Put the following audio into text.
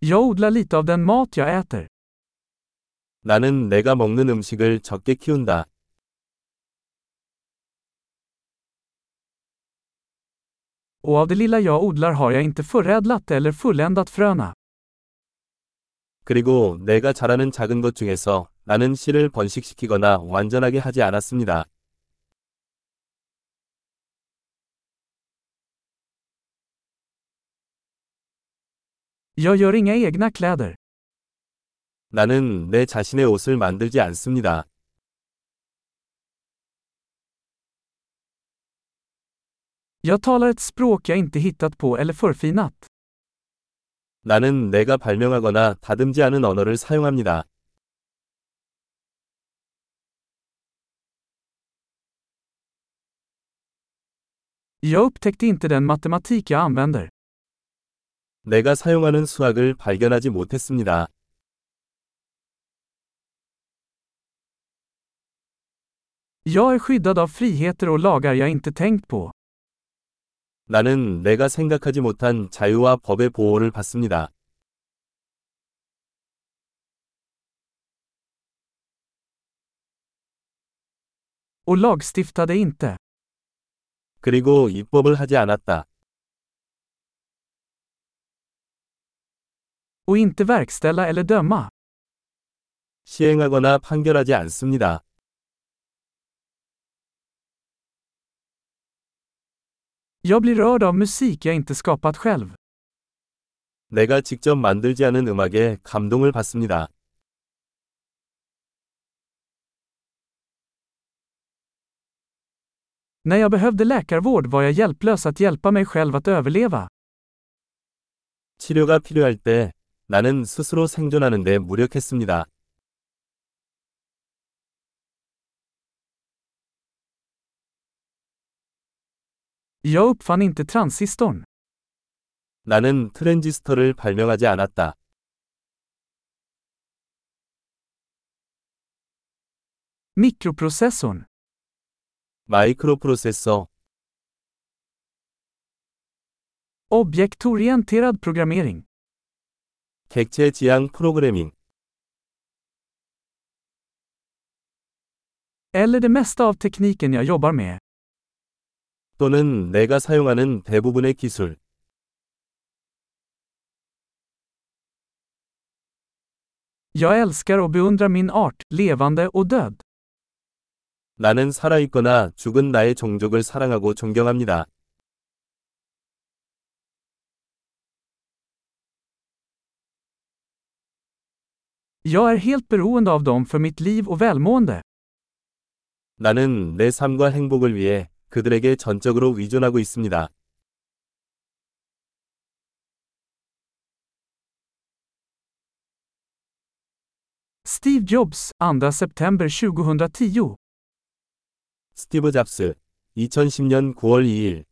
Jag odlar lite av den mat jag äter. 나는 내가 먹는 음식을 적게 키운다. Och av det lilla jag odlar har jag inte förädlat eller fulländat fröna. 그리고 내가 자라는 작은 것 중에서 나는 씨를 번식시키거나 완전하게 하지 않았습니다. Jag gör inga egna kläder. 나는 내 자신의 옷을 만들지 않습니다. Jag talar ett språk jag inte hittat på eller förfinat. 나는 내가 발명하거나 다듬지 않은 언어를 사용합니다. Jag upptäckte inte den matematik jag använder. 내가 사용하는 수학을 발견하지 못했습니다. Jag är skyddad av friheter och lagar jag inte tänkt på. 나는 내가 생각하지 못한 자유와 법의 보호를 받습니다. Och lagstiftade inte. 그리고 입법을 하지 않았다. Och inte verkställa eller döma. 시행하거나 판결하지 않습니다. Jag blir rörd av musik jag inte skapat själv. 내가 직접 만들지 않은 음악에 감동을 받습니다. När jag behövde läkarvård var jag hjälplös att hjälpa mig själv att överleva. 치료가 필요할 때 나는 스스로 생존하는 데 무력했습니다. Jag uppfann inte transistorn. 나는 트랜지스터를 발명하지 않았다. Mikroprocessorn. 마이크로프로세서, Objektorienterad programmering. 객체 지향 프로그래밍, Eller det mesta av tekniken jag jobbar med. 또는 내가 사용하는 대부분의 기술. Jag älskar och beundrar min art, levande och död. 나는 살아있거나 죽은 나의 종족을 사랑하고 존경합니다. Jag är helt beroende av dem för mitt liv och välmående. 나는 내 삶과 행복을 위해 그들에게 전적으로 의존하고 있습니다. Steve Jobs, 2 september 2010. 스티브 잡스, 2010년 9월 2일